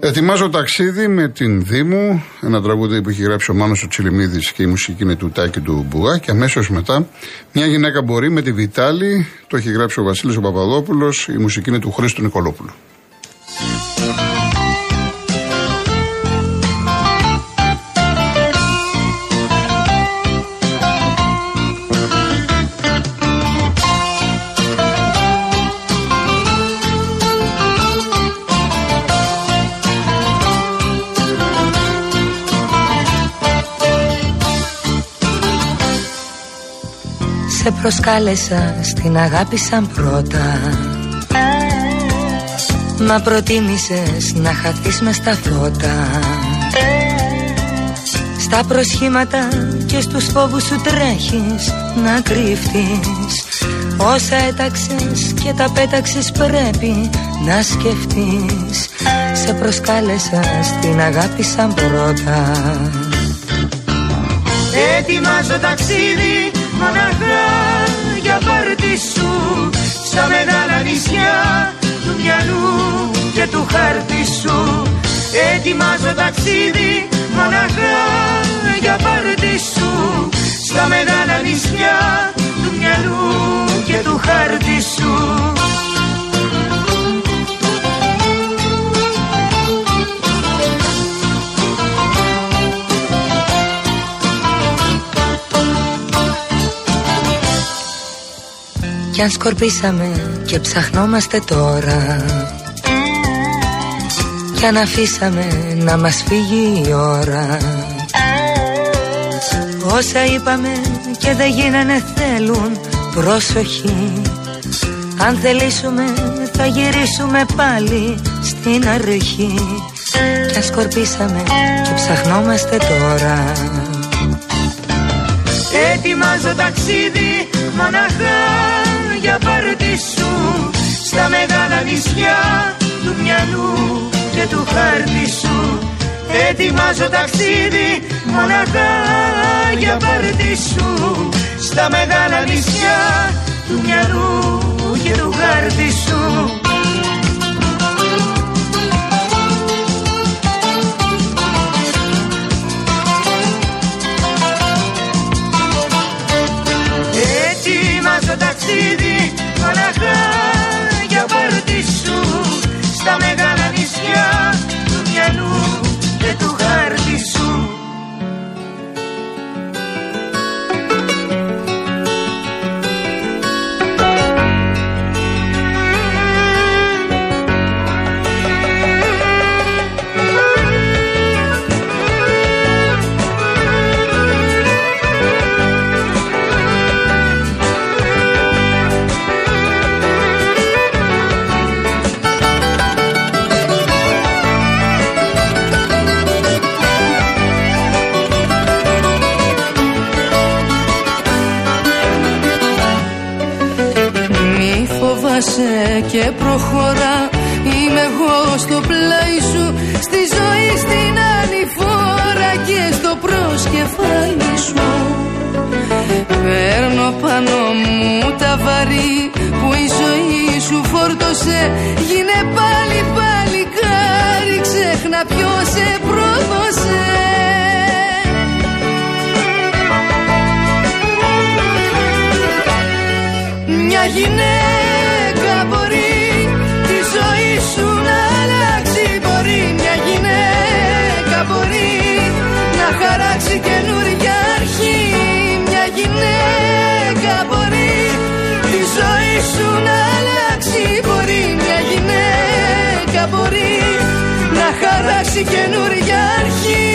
Ετοιμάζω ταξίδι με την Δήμου, ένα τραγούδι που έχει γράψει ο Μάνος ο Τσιλιμίδης και η μουσική είναι του Τάκη του Μπουγά και αμέσως μετά μια γυναίκα μπορεί με τη Βιτάλη, το έχει γράψει ο Βασίλης ο Παπαδόπουλος, η μουσική είναι του Χρήστου Νικολόπουλου. Σε προσκάλεσα στην αγάπη σαν πρώτα. Μα προτίμησες να χαθείς μες στα φώτα. Στα προσχήματα και στους φόβους σου τρέχεις να κρύφτεις Όσα έταξες και τα πέταξες πρέπει να σκεφτείς. Σε προσκάλεσα στην αγάπη σαν πρώτα. Ετοιμάζω ταξίδι μοναχά για πάρτι σου Στα μεγάλα νησιά του μυαλού και του χάρτη σου. Ετοιμάζω ταξίδι μοναχά για πάρτι σου Στα μεγάλα νησιά του μυαλού και του χάρτη σου Κι αν σκορπίσαμε και ψαχνόμαστε τώρα. Κι αν αφήσαμε να μας φύγει η ώρα. Όσα είπαμε και δεν γίνανε θέλουν προσοχή Αν θελήσουμε θα γυρίσουμε πάλι στην αρχή. Κι αν σκορπίσαμε και ψαχνόμαστε τώρα. Ετοιμάζω ταξίδι μοναχά για πάρτι σου Στα μεγάλα νησιά του μυαλού και του χάρτη σου. Ετοιμάζω ταξίδι μοναχά για πάρτι σου Στα μεγάλα νησιά του μυαλού και του χάρτη σου φόρτωσε Γίνε πάλι πάλι κάρι Ξέχνα ποιος σε πρόδωσε. Μια γυναίκα μπορεί τη ζωή σου να αλλάξει Μπορεί μια γυναίκα μπορεί να χαράξει καινούργια γυναίκα μπορεί να χαράξει καινούργια αρχή.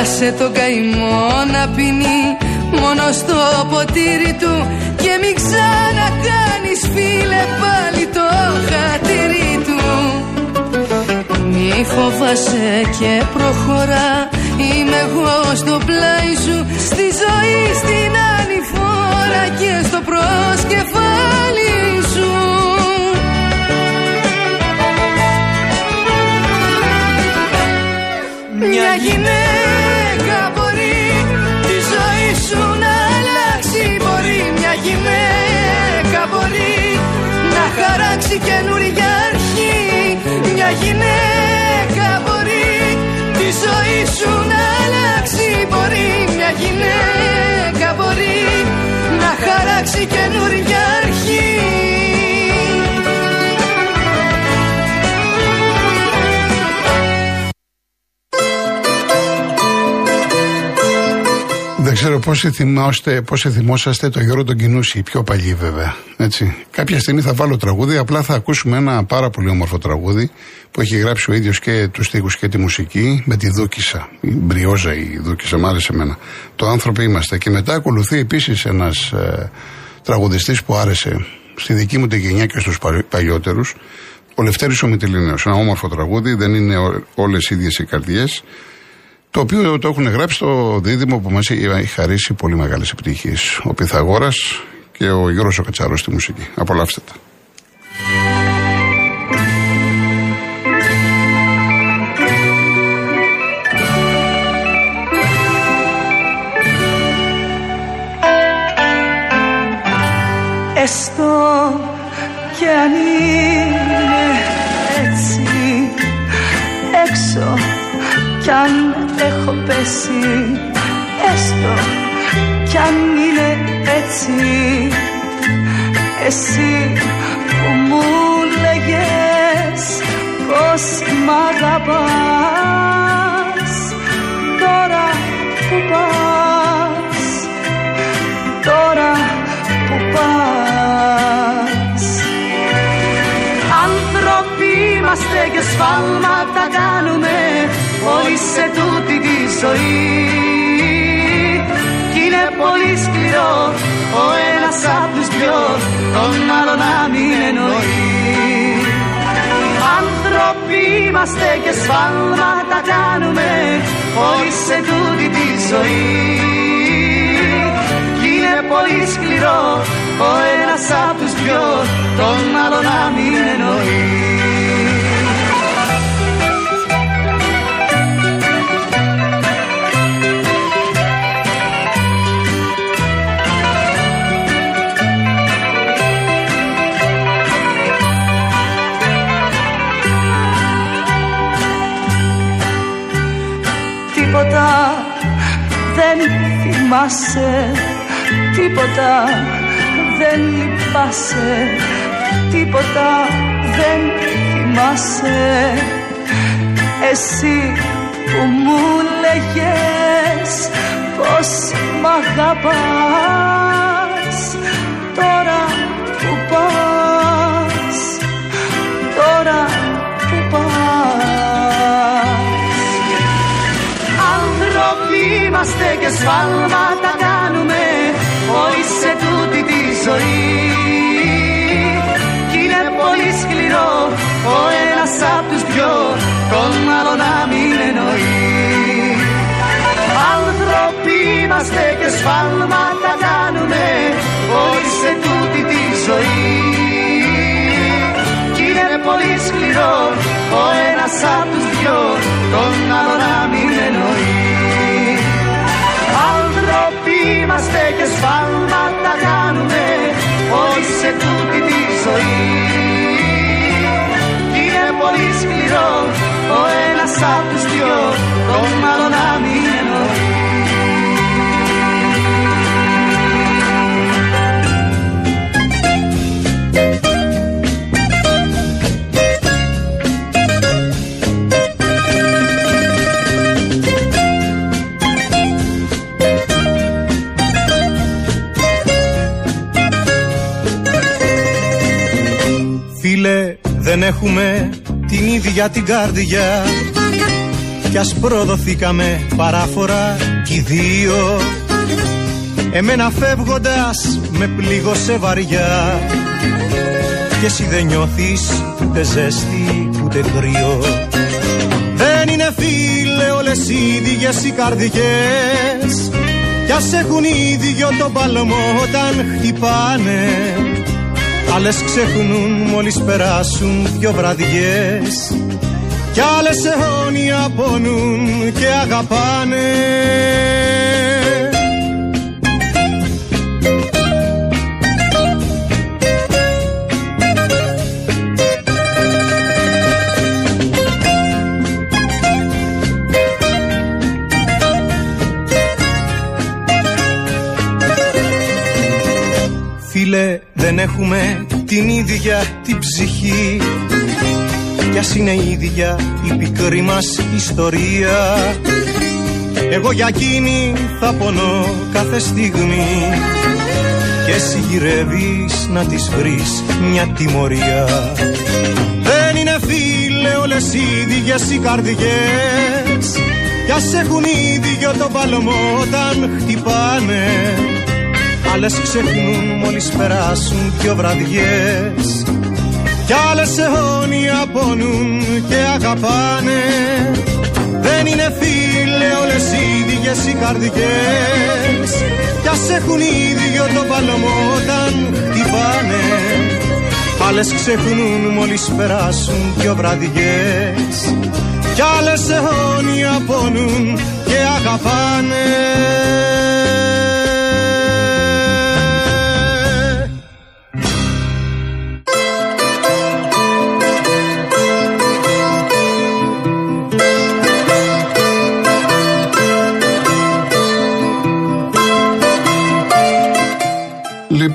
Άσε τον καημό να πίνει μόνο στο ποτήρι του Και μην ξανακάνεις φίλε πάλι το χατήρι του Μη φοβάσαι και προχωρά. Είμαι εγώ στο πλάι σου Στη ζωή στην ανηφόρα και στο προσκεφάλι σου. Μια γυναίκα μπορεί τη ζωή σου να αλλάξει. Μπορεί μια γυναίκα μπορεί να χαράξει καινούργια αρχή Μια γυναίκα μπορεί τη ζωή σου να αλλάξει. Μπορεί μια γυναίκα μπορεί να χαράξει καινούργια Δεν ξέρω πόσοι, θυμάστε, πόσοι θυμόσαστε το Γιώργο τον Κινούση, οι πιο παλιοί βέβαια. Έτσι. Κάποια στιγμή θα βάλω τραγούδι, απλά θα ακούσουμε ένα πάρα πολύ όμορφο τραγούδι που έχει γράψει ο ίδιος και τους στίχους και τη μουσική με τη Δούκησα. Η Μπριόζα η Δούκησα, μ' άρεσε εμένα. Το άνθρωποι είμαστε. Και μετά ακολουθεί επίσης ένας ε, τραγουδιστής που άρεσε στη δική μου τη γενιά και στους παλιότερους. Ο Λευτέρης ο Μητυλίνεος, ένα όμορφο τραγούδι, δεν είναι όλες ίδιες οι καρδιές το οποίο το έχουν γράψει στο δίδυμο που μας έχει χαρίσει πολύ μεγάλες επιτυχίες. Ο Πυθαγόρας και ο Γιώργος ο Κατσάρος στη μουσική. Απολαύστε τα. Έστω κι αν είναι έτσι έξω κι αν έχω πέσει έστω κι αν είναι έτσι. Εσύ που μου λέγες πως μ' αγαπάς τώρα που πας τώρα που πας. Άνθρωποι είμαστε και σφάλματα κάνουμε όλοι σε τούτη τη ζωή. Κι είναι πολύ σκληρό ο ένας απ' τους δυο τον άλλο να μην εννοεί. Άνθρωποι είμαστε και σφάλματα κάνουμε όλοι σε τούτη τη ζωή. Κι είναι πολύ σκληρό ο ένας απ' τους δυο τον άλλο να μην εννοεί τίποτα. Δεν θυμάσαι τίποτα. Δεν λυπάσαι τίποτα. Δεν θυμάσαι. Εσύ που μου λέγες πως μ' αγαπάς. Τώρα είμαστε και σφάλματα κάνουμε. Όλοι σε τούτη τη ζωή. Κι είναι πολύ σκληρό ο ένας απ' τους δυο τον άλλο να μην εννοεί. Άνθρωποι είμαστε και σφάλματα κάνουμε. Όλοι σε τούτη τη ζωή. Κι είναι πολύ σκληρό ο ένας απ' τους δυο τον άλλο είμαστε και σφάλματα κάνουμε όλοι σε τούτη τη ζωή. Κι είναι πολύ σκληρό ο ένας απ' τους δυο τον άλλο δεν έχουμε την ίδια την καρδιά. Κι ας προδοθήκαμε παράφορα κι οι δύο. Εμένα φεύγοντας με πλήγωσε βαριά. Και εσύ δεν νιώθεις ούτε ζέστη ούτε κρύο. Δεν είναι φίλε όλες οι ίδιες οι καρδιές. Κι ας έχουν ίδιο το παλμό όταν χτυπάνε Άλλες ξεχνούν μόλις περάσουν δυο βραδιές. Κι άλλες αιώνια πονούν και αγαπάνε Φίλε δεν έχουμε την ίδια την ψυχή. Κι ας είναι η ίδια η πικρή μας ιστορία. Εγώ για εκείνη θα πονώ κάθε στιγμή. Και εσύ γυρεύεις να της βρεις μια τιμωρία. Δεν είναι φίλε όλες οι ίδιες οι καρδιές. Κι ας έχουν ίδιο το παλμό όταν χτυπάνε Άλλες ξεχνούν μόλις περάσουν δυο βραδιές. Κι άλλες αιώνια πονούν και αγαπάνε. Δεν είναι φίλε όλες οι ίδιες οι καρδιές. Κι ας έχουν ίδιο το παλωμό όταν χτυπάνε Άλλες ξεχνούν μόλις περάσουν δυο βραδιές. Κι άλλες αιώνια πονούν και αγαπάνε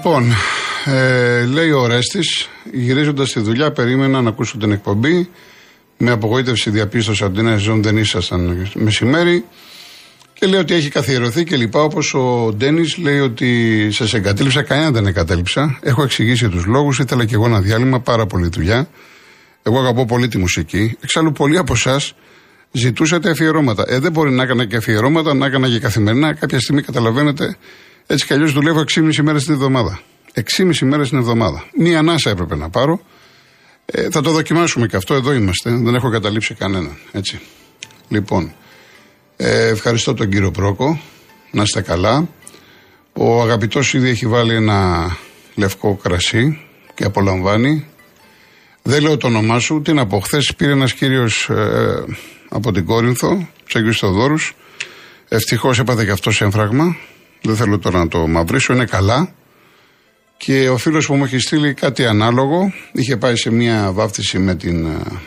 Λοιπόν, ε, λέει ο Ρέστης, γυρίζοντας στη δουλειά, περίμενα να ακούσω την εκπομπή. Με απογοήτευση διαπίστωσα ότι είναι ζών δεν ήσασταν μεσημέρι. Και λέει ότι έχει καθιερωθεί και λοιπά. Όπως ο Ντένις λέει ότι σας εγκατέλειψα, κανένα δεν εγκατέλειψα. Έχω εξηγήσει τους λόγους. Ήθελα και εγώ ένα διάλειμμα, πάρα πολύ δουλειά. Εγώ αγαπώ πολύ τη μουσική. Εξάλλου, πολλοί από εσάς ζητούσατε αφιερώματα. Ε, δεν μπορεί να έκανα και αφιερώματα, να έκανα και καθημερινά. Κάποια στιγμή καταλαβαίνετε έτσι κι αλλιώς δουλεύω 6,5 μέρες την εβδομάδα. 6,5 μέρες την εβδομάδα. Μία ανάσα έπρεπε να πάρω. Ε, θα το δοκιμάσουμε και αυτό. Εδώ είμαστε. Δεν έχω καταλήψει κανέναν. Έτσι. Λοιπόν, ε, ευχαριστώ τον κύριο Πρόκο. Να είστε καλά. Ο αγαπητός ήδη έχει βάλει ένα λευκό κρασί και απολαμβάνει. Δεν λέω το όνομά σου. Τι να πω. Χθες πήρε ένας κύριος ε, από την Κόρινθο, Ψέγγι Θοδόρου. Ευτυχώς έπαθε και αυτός έμφραγμα. Δεν θέλω τώρα να το μαυρίσω, είναι καλά. Και ο φίλος που μου έχει στείλει κάτι ανάλογο, είχε πάει σε μια βάφτιση με την uh,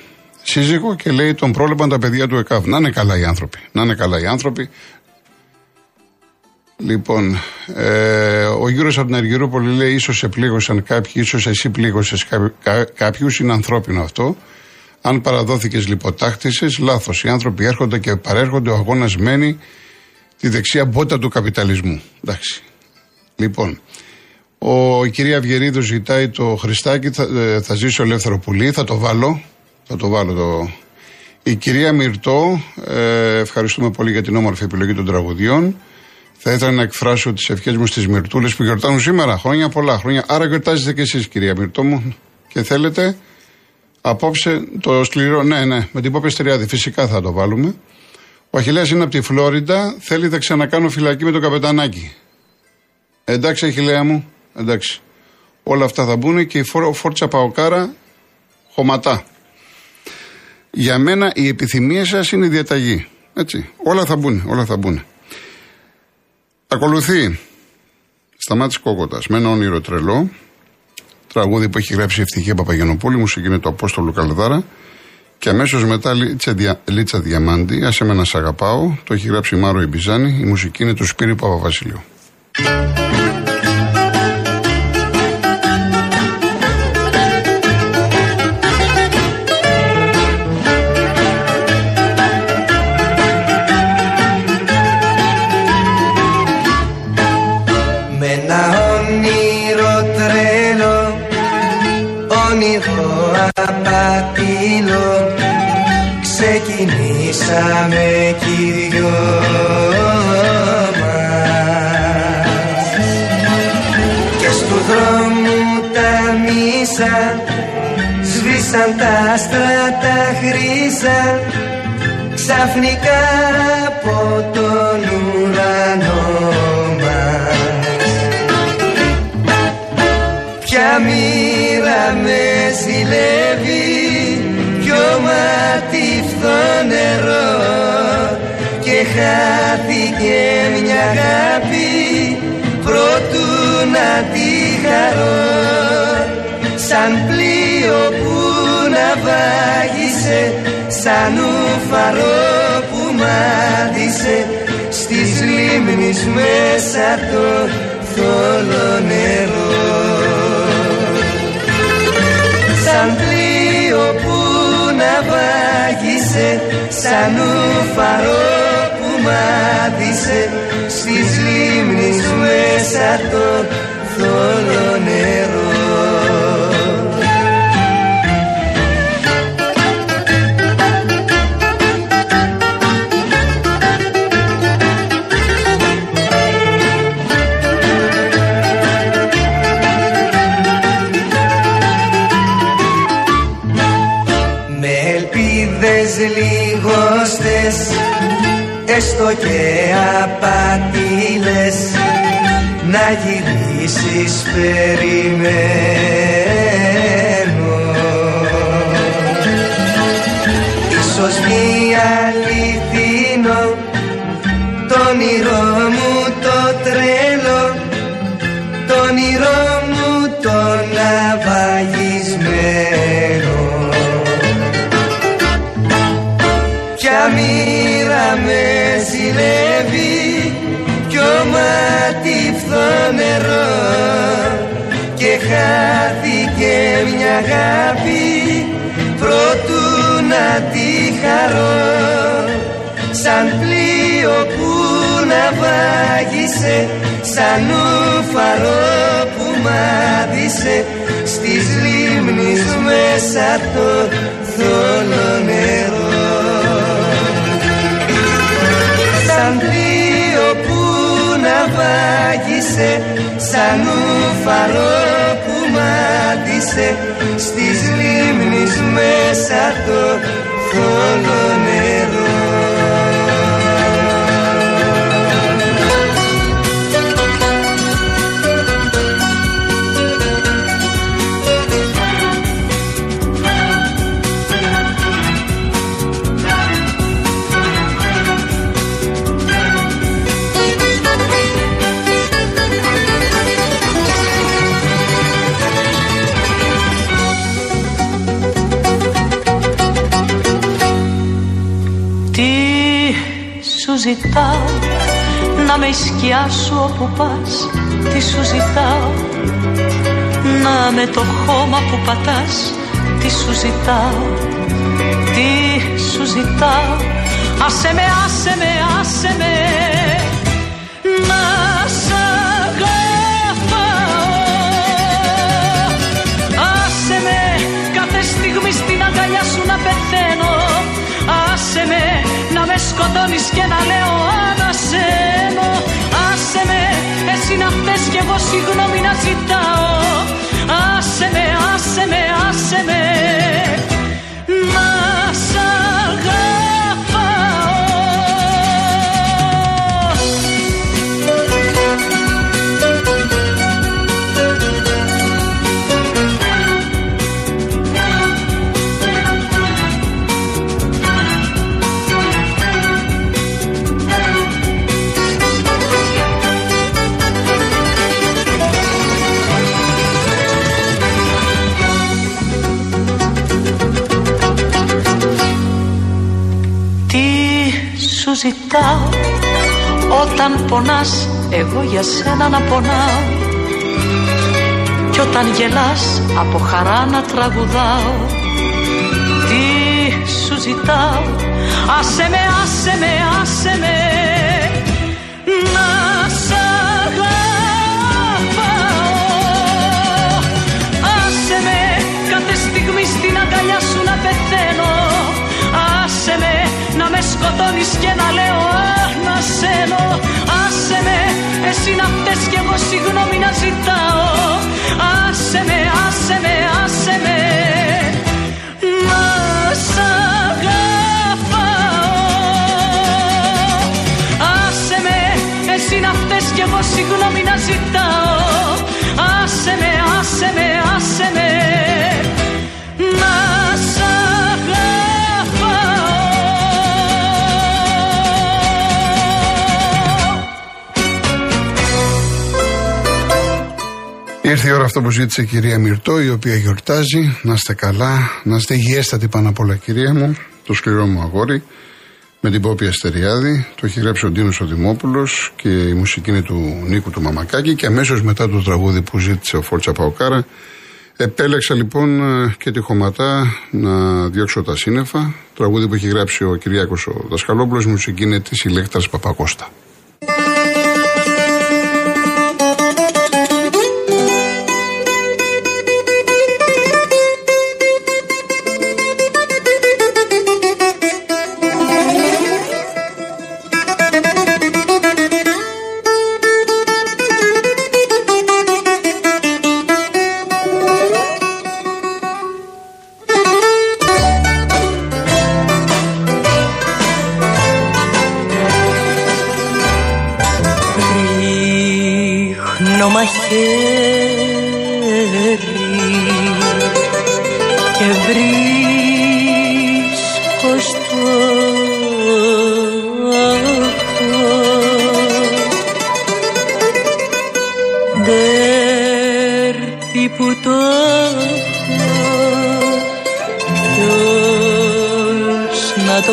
σύζυγο και λέει τον πρόλεπαν τα παιδιά του ΕΚΑΒ. Να είναι καλά οι άνθρωποι. Να είναι καλά οι άνθρωποι. Λοιπόν, ε, ο γύρος από την Αργυρούπολη λέει: ίσως σε πλήγωσαν κάποιοι, ίσως εσύ πλήγωσες κάποιους. Είναι ανθρώπινο αυτό. Αν παραδόθηκες λιποτάκτησε, λάθος. Οι άνθρωποι έρχονται και παρέρχονται, ο αγώνας μένει τη δεξιά μπότα του καπιταλισμού. Εντάξει. Λοιπόν, ο, η κυρία Αυγερίδου ζητάει το Χριστάκι, θα, ε, θα ζήσει ο ελεύθερο πουλί, θα το βάλω. Θα το βάλω το. Η κυρία Μυρτό, ε, ευχαριστούμε πολύ για την όμορφη επιλογή των τραγουδιών. Θα ήθελα να εκφράσω τις ευχές μου στις Μυρτούλες που γιορτάζουν σήμερα. Χρόνια πολλά χρόνια. Άρα γιορτάζετε κι εσείς, κυρία Μυρτό μου. Και θέλετε απόψε το σκληρό. Ναι, ναι, με την Πόπη Στεριάδη. Φυσικά θα το βάλουμε. Ο Αχιλέας είναι από τη Φλόριντα, θέλει να ξανακάνω φυλακή με τον καπετανάκι. Εντάξει, Αχιλέα μου, εντάξει. Όλα αυτά θα μπουν και η φόρτσα παοκάρα χωματά. Για μένα η επιθυμία σας είναι η διαταγή. Έτσι. Όλα θα μπουν, όλα θα μπουν. Ακολουθεί Σταμάτης Κόκοτας με ένα όνειρο τρελό. Τραγούδι που έχει γράψει η Ευτυχία Παπαγενοπούλη, μουσική είναι το Απόστολο Καλδάρα. Και αμέσως μετά Λίτσα, Δια, Λίτσα Διαμάντη, άσε με να σ' αγαπάω, το έχει γράψει Μάρο Ιμπιζάνη, η μουσική είναι του Σπύρου Παπαβασιλείου. Σβήσαν τα άστρα τα χρύσα ξαφνικά από τον ουρανό μας. Ποια μοίρα με ζηλεύει τυφθό νερό και χάθηκε μια αγάπη προτού να τη χαρώ. Σαν πλοίο που να βάγισε σαν ουφαρό που μάθησε στις λίμνης μέσα το θόλο νερό. Σαν πλοίο που βάγισε σαν ουφαρό που μάτισε στις λίμνης μέσα το θόλο νερό έστω και απατήλες να γυρίσεις περιμένω Ίσως μη αληθινό το όνειρό νερό και χάθηκε μια αγάπη προτού να τη χαρώ. Σαν πλοίο που να βάγισε σαν ουφαρό που μάδισε στις λίμνης μέσα το θόλο νερό ναυάγησε σαν ουφαρό που μάτισε στις λίμνης μέσα το θόλο ζητάω Να με η σκιά σου όπου πας Τι σου ζητάω. Να με το χώμα που πατάς Τι σου ζητάω. Τι σου ζητάω. Άσε με, άσε με, άσε με. Να σκοτώνεις και να λέω ανασένω Άσε με εσύ να θες κι εγώ συγγνώμη να ζητάω Άσε με, άσε με, άσε με ζητάω Όταν πονάς εγώ για σένα να πονάω. Κι όταν γελάς από χαρά να τραγουδάω. Τι σου ζητάω Άσε με, άσε με, άσε με. Να σ' αγαπάω. Άσε με κάθε στιγμή στην αγκαλιά σου να πεθαίνω. Άσε σκοτώνεις και να λέω ανασένω Άσε με, εσύ να φταίς κι εγώ συγγνώμη να ζητάω Ήρθε η ώρα αυτό που ζήτησε η κυρία Μυρτώ, η οποία γιορτάζει. Να είστε καλά, να είστε υγιέστατοι πάνω απ' όλα, κυρία μου. Το σκληρό μου αγόρι. Με την Πόπη Αστεριάδη. Το έχει γράψει ο Ντίνος ο Δημόπουλο και η μουσική είναι του Νίκου του Μαμακάκη. Και αμέσως μετά το τραγούδι που ζήτησε ο Φόρτσα Παοκάρα, επέλεξα λοιπόν ε, και τη χωματά να διώξω τα σύννεφα. Τραγούδι που έχει γράψει ο Κυριάκος ο Δασκαλόπουλος. Η μουσική είναι της Ηλέκτρας Παπακώστα.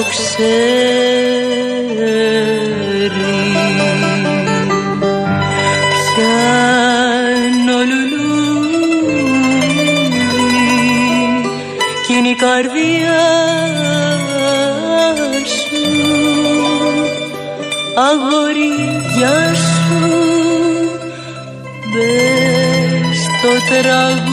Ξέρει πιάνω λουλούδι; Κι είναι η καρδιά σου αγόρι γεια σου. Μπες στο τραγούδι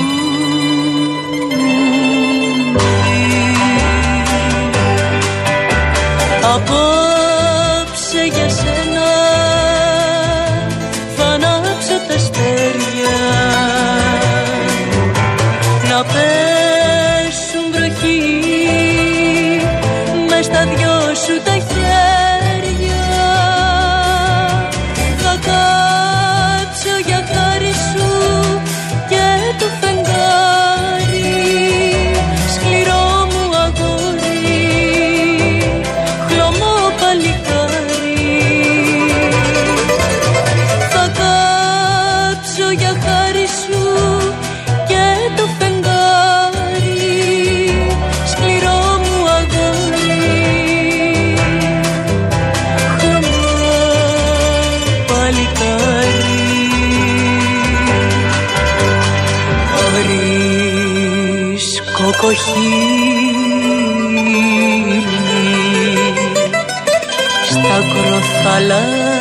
सलाम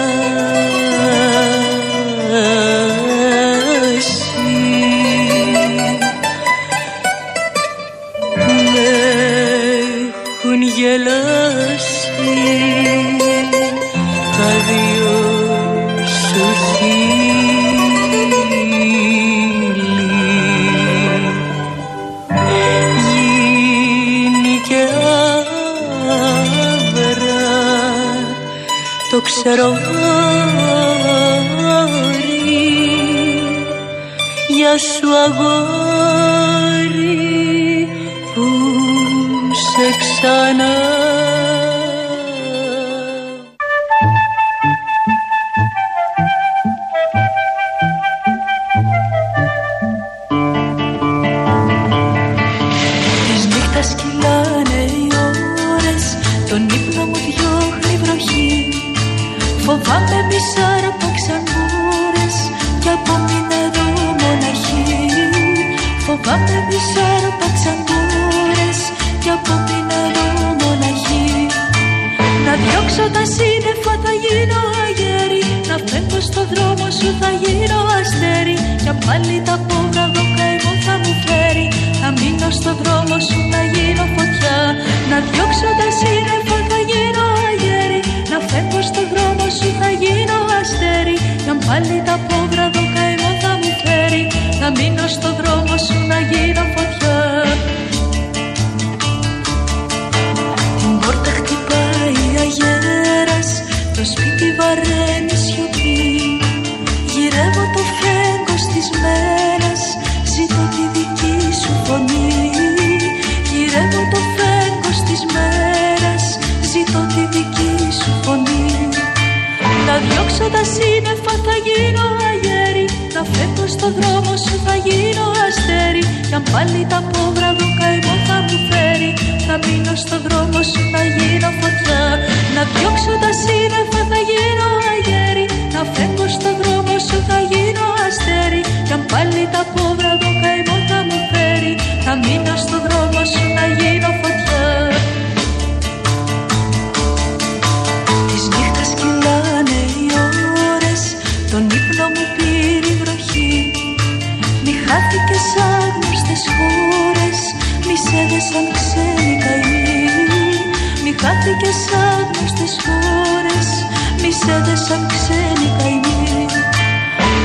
φαίνεται σαν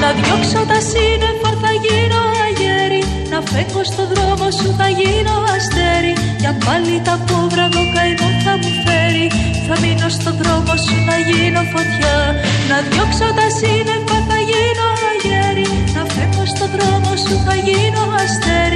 Να διώξω τα σύννεφα θα γίνω αγέρι. Να φεύγω στο δρόμο σου θα γίνω αστέρι. Για πάλι τα απόβραδο καημό θα μου φέρει. Θα μείνω στο δρόμο σου θα γίνω φωτιά. Να διώξω τα σύννεφα θα γίνω αγέρι. Να φεύγω στο δρόμο σου θα γίνω αστέρι.